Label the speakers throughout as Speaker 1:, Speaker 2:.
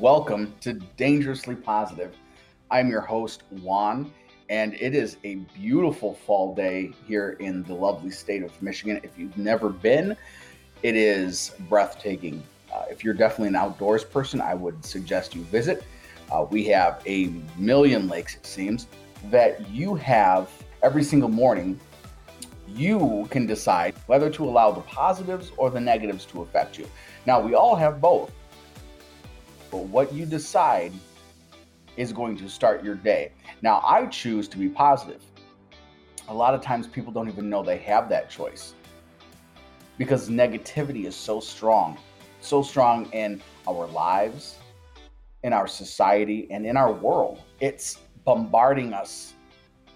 Speaker 1: Welcome to Dangerously Positive. I'm your host, Juan, and it is a beautiful fall day here in the lovely state of Michigan. If you've never been, it is breathtaking. Uh, if you're definitely an outdoors person, I would suggest you visit. Uh, we have a million lakes, it seems, that you have every single morning. You can decide whether to allow the positives or the negatives to affect you. Now, we all have both, but what you decide is going to start your day. Now, I choose to be positive. A lot of times people don't even know they have that choice because negativity is so strong, so strong in our lives, in our society, and in our world. It's bombarding us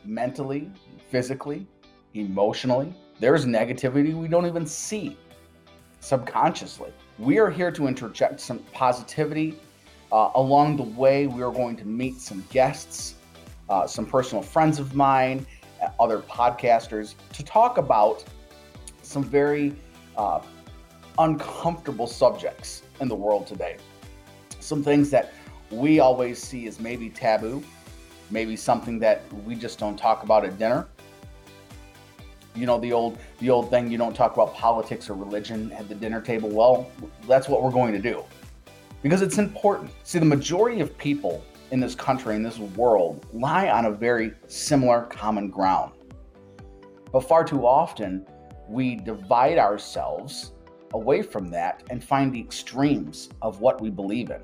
Speaker 1: mentally, physically, emotionally. There's negativity we don't even see subconsciously. We are here to interject some positivity. Uh, along the way, we are going to meet some guests, uh, some personal friends of mine, uh, other podcasters, to talk about some very uh, uncomfortable subjects in the world today. Some things that we always see as maybe taboo, maybe something that we just don't talk about at dinner. You know the old the old thing you don't talk about politics or religion at the dinner table. Well, that's what we're going to do. Because it's important. See, the majority of people in this country in this world lie on a very similar common ground. But far too often, we divide ourselves away from that and find the extremes of what we believe in.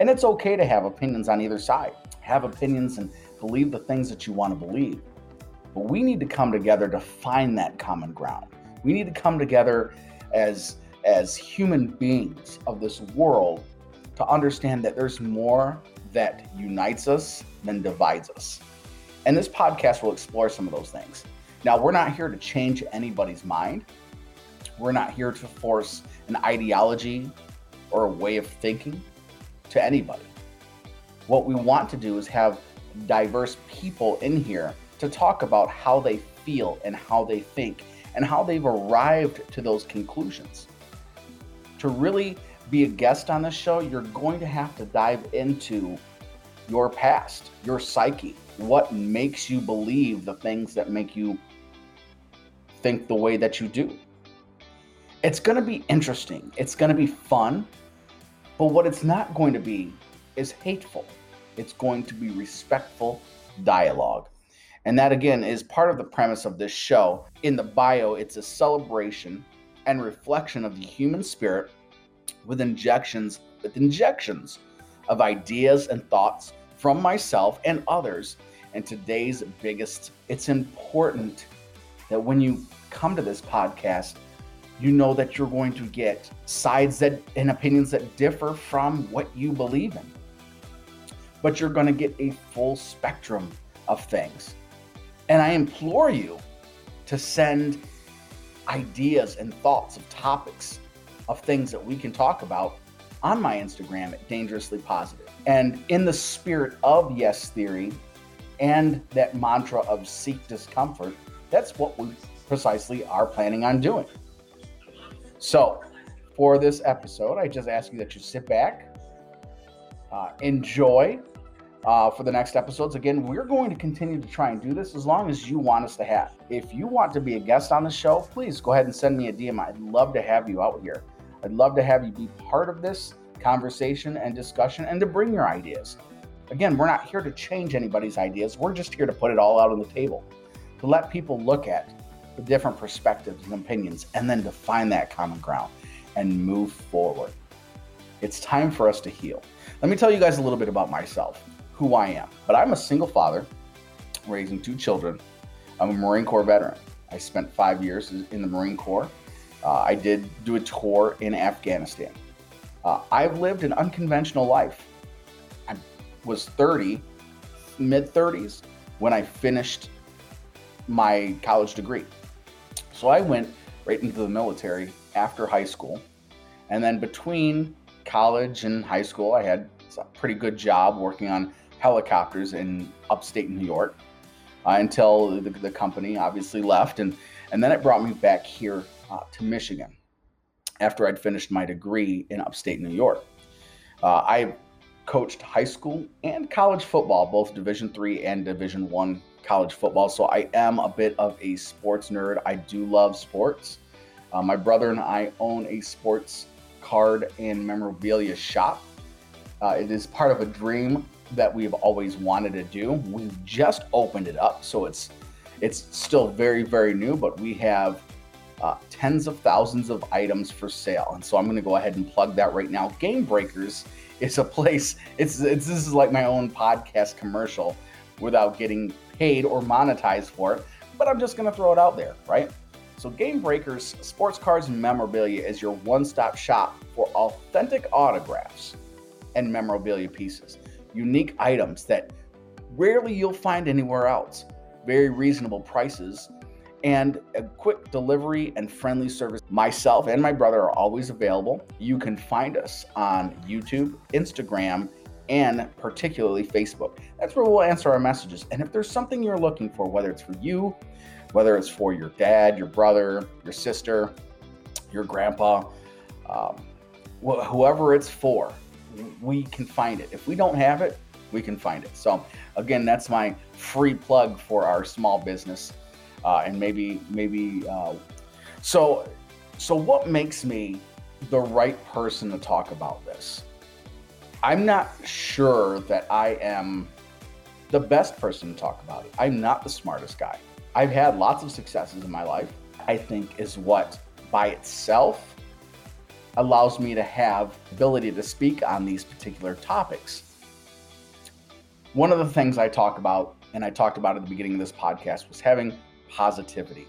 Speaker 1: And it's okay to have opinions on either side. Have opinions and believe the things that you want to believe. But we need to come together to find that common ground. We need to come together as as human beings of this world to understand that there's more that unites us than divides us. And this podcast will explore some of those things. Now, we're not here to change anybody's mind. We're not here to force an ideology or a way of thinking to anybody. What we want to do is have diverse people in here to talk about how they feel and how they think and how they've arrived to those conclusions. To really be a guest on this show, you're going to have to dive into your past, your psyche, what makes you believe the things that make you think the way that you do. It's going to be interesting, it's going to be fun, but what it's not going to be is hateful. It's going to be respectful dialogue. And that, again, is part of the premise of this show. In the bio, it's a celebration and reflection of the human spirit with injections with injections of ideas and thoughts from myself and others. And today's biggest, it's important that when you come to this podcast, you know that you're going to get sides that and opinions that differ from what you believe in. But you're going to get a full spectrum of things. And I implore you to send ideas and thoughts of topics of things that we can talk about on my Instagram at Dangerously Positive. And in the spirit of yes theory and that mantra of seek discomfort, that's what we precisely are planning on doing. So, for this episode, I just ask you that you sit back, uh, enjoy uh, for the next episodes. Again, we're going to continue to try and do this as long as you want us to have. If you want to be a guest on the show, please go ahead and send me a DM. I'd love to have you out here. I'd love to have you be part of this conversation and discussion and to bring your ideas. Again, we're not here to change anybody's ideas. We're just here to put it all out on the table, to let people look at the different perspectives and opinions and then to find that common ground and move forward. It's time for us to heal. Let me tell you guys a little bit about myself, who I am. But I'm a single father raising two children. I'm a Marine Corps veteran. I spent five years in the Marine Corps. Uh, I did do a tour in Afghanistan. Uh, I've lived an unconventional life. I was 30, mid 30s, when I finished my college degree. So I went right into the military after high school. And then between college and high school, I had a pretty good job working on helicopters in upstate New York uh, until the, the, company obviously left. And, and then it brought me back here uh, to Michigan after I'd finished my degree in upstate New York. Uh, I coached high school and college football, both Division three and Division one college football. So I am a bit of a sports nerd. I do love sports. Uh, my brother and I own a sports card and memorabilia shop. Uh, it is part of a dream that we've always wanted to do. We've just opened it up, so it's it's still very very new, but we have uh, tens of thousands of items for sale. And so I'm going to go ahead and plug that right now. Game Breakers is a place. It's, it's this is like my own podcast commercial, without getting paid or monetized for it. But I'm just going to throw it out there, right? So Game Breakers Sports Cards and Memorabilia is your one-stop shop for authentic autographs and memorabilia pieces, unique items that rarely you'll find anywhere else. Very reasonable prices and a quick delivery and friendly service. Myself and my brother are always available. You can find us on YouTube, Instagram, and particularly Facebook. That's where we'll answer our messages. And if there's something you're looking for, whether it's for you, whether it's for your dad, your brother, your sister, your grandpa, um, wh- whoever it's for, we can find it. If we don't have it, we can find it. So, again, that's my free plug for our small business uh, and maybe maybe uh, so so what makes me the right person to talk about this? I'm not sure that i am the best person to talk about it. I'm not the smartest guy. I've had lots of successes in my life. I think is what by itself allows me to have ability to speak on these particular topics. One of the things i talk about and i talked about at the beginning of this podcast was having positivity,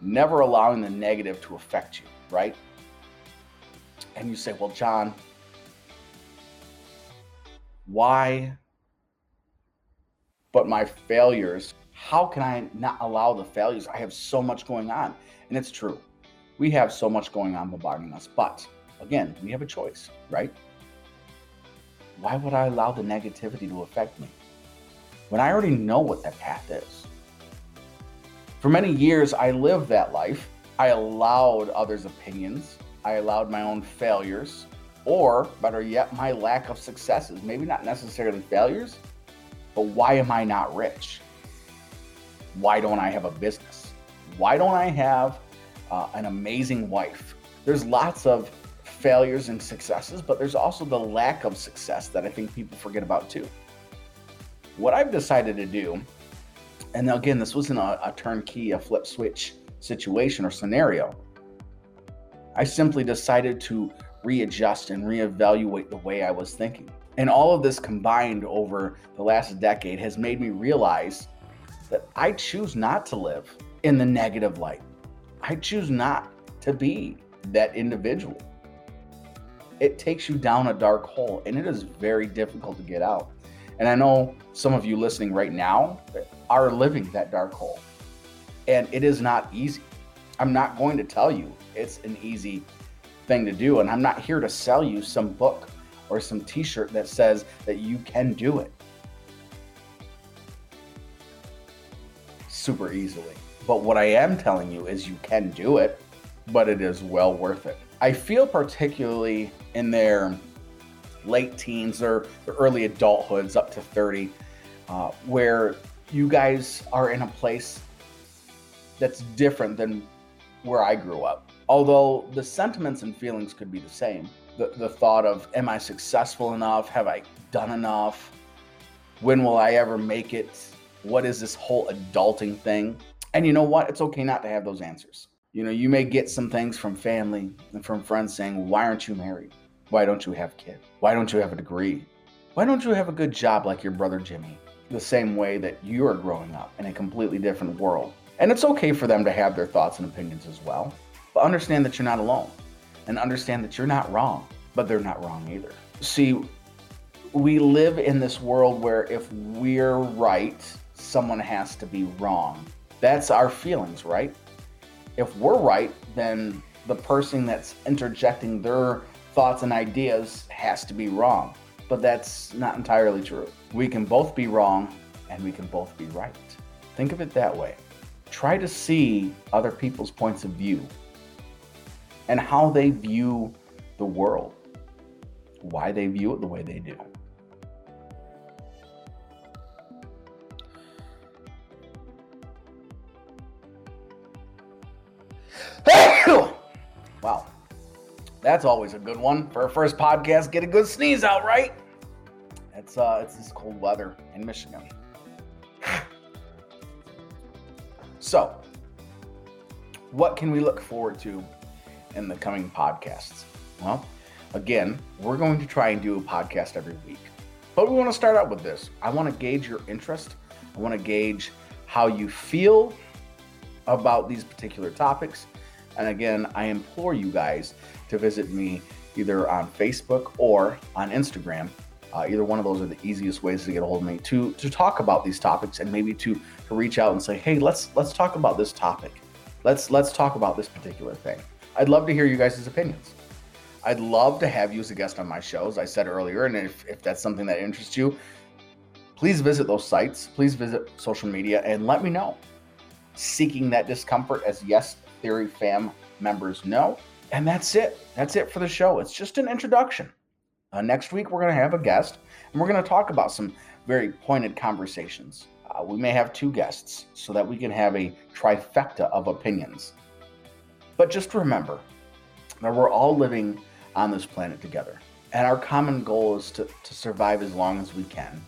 Speaker 1: never allowing the negative to affect you, right? And you say, well, John, why? But my failures, how can I not allow the failures? I have so much going on. And it's true. We have so much going on bombarding us. But again, we have a choice, right? Why would I allow the negativity to affect me when I already know what that path is? For many years, I lived that life. I allowed others' opinions. I allowed my own failures, or better yet, my lack of successes. Maybe not necessarily failures, but why am I not rich? Why don't I have a business? Why don't I have uh, an amazing wife? There's lots of failures and successes, but there's also the lack of success that I think people forget about too. What I've decided to do and again, this wasn't a, a turnkey, a flip switch situation or scenario. I simply decided to readjust and reevaluate the way I was thinking. And all of this combined over the last decade has made me realize that I choose not to live in the negative light. I choose not to be that individual. It takes you down a dark hole and it is very difficult to get out. And I know some of you listening right now are living that dark hole. And it is not easy. I'm not going to tell you it's an easy thing to do. And I'm not here to sell you some book or some t shirt that says that you can do it super easily. But what I am telling you is you can do it, but it is well worth it. I feel particularly in their late teens or early adulthoods up to 30, uh, where you guys are in a place that's different than where I grew up. Although the sentiments and feelings could be the same. The, the thought of, am I successful enough? Have I done enough? When will I ever make it? What is this whole adulting thing? And you know what? It's okay not to have those answers. You know, you may get some things from family and from friends saying, Why aren't you married? Why don't you have kids? Why don't you have a degree? Why don't you have a good job like your brother Jimmy? The same way that you are growing up in a completely different world. And it's okay for them to have their thoughts and opinions as well. But understand that you're not alone and understand that you're not wrong, but they're not wrong either. See, we live in this world where if we're right, someone has to be wrong. That's our feelings, right? If we're right, then the person that's interjecting their thoughts and ideas has to be wrong but that's not entirely true. We can both be wrong and we can both be right. Think of it that way. Try to see other people's points of view and how they view the world, why they view it the way they do. That's always a good one for a first podcast. Get a good sneeze out, right? It's uh, it's this cold weather in Michigan. so, what can we look forward to in the coming podcasts? Well, again, we're going to try and do a podcast every week. But we want to start out with this. I want to gauge your interest. I want to gauge how you feel about these particular topics. And again, I implore you guys to visit me either on Facebook or on Instagram. Uh, either one of those are the easiest ways to get a hold of me to to talk about these topics and maybe to to reach out and say, hey, let's let's talk about this topic. Let's let's talk about this particular thing. I'd love to hear you guys' opinions. I'd love to have you as a guest on my show, as I said earlier. And if, if that's something that interests you, please visit those sites. Please visit social media and let me know. Seeking that discomfort, as Yes Theory fam members know. And that's it. That's it for the show. It's just an introduction. Uh, next week, we're going to have a guest and we're going to talk about some very pointed conversations. Uh, we may have two guests so that we can have a trifecta of opinions. But just remember that we're all living on this planet together. And our common goal is to, to survive as long as we can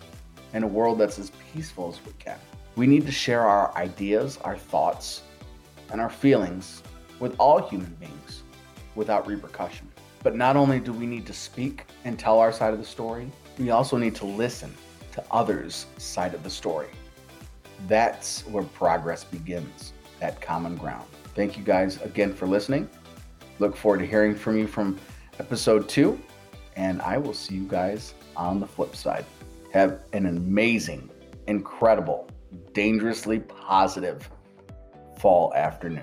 Speaker 1: in a world that's as peaceful as we can. We need to share our ideas, our thoughts, and our feelings with all human beings without repercussion. But not only do we need to speak and tell our side of the story, we also need to listen to others' side of the story. That's where progress begins, that common ground. Thank you guys again for listening. Look forward to hearing from you from episode two, and I will see you guys on the flip side. Have an amazing, incredible, dangerously positive fall afternoon.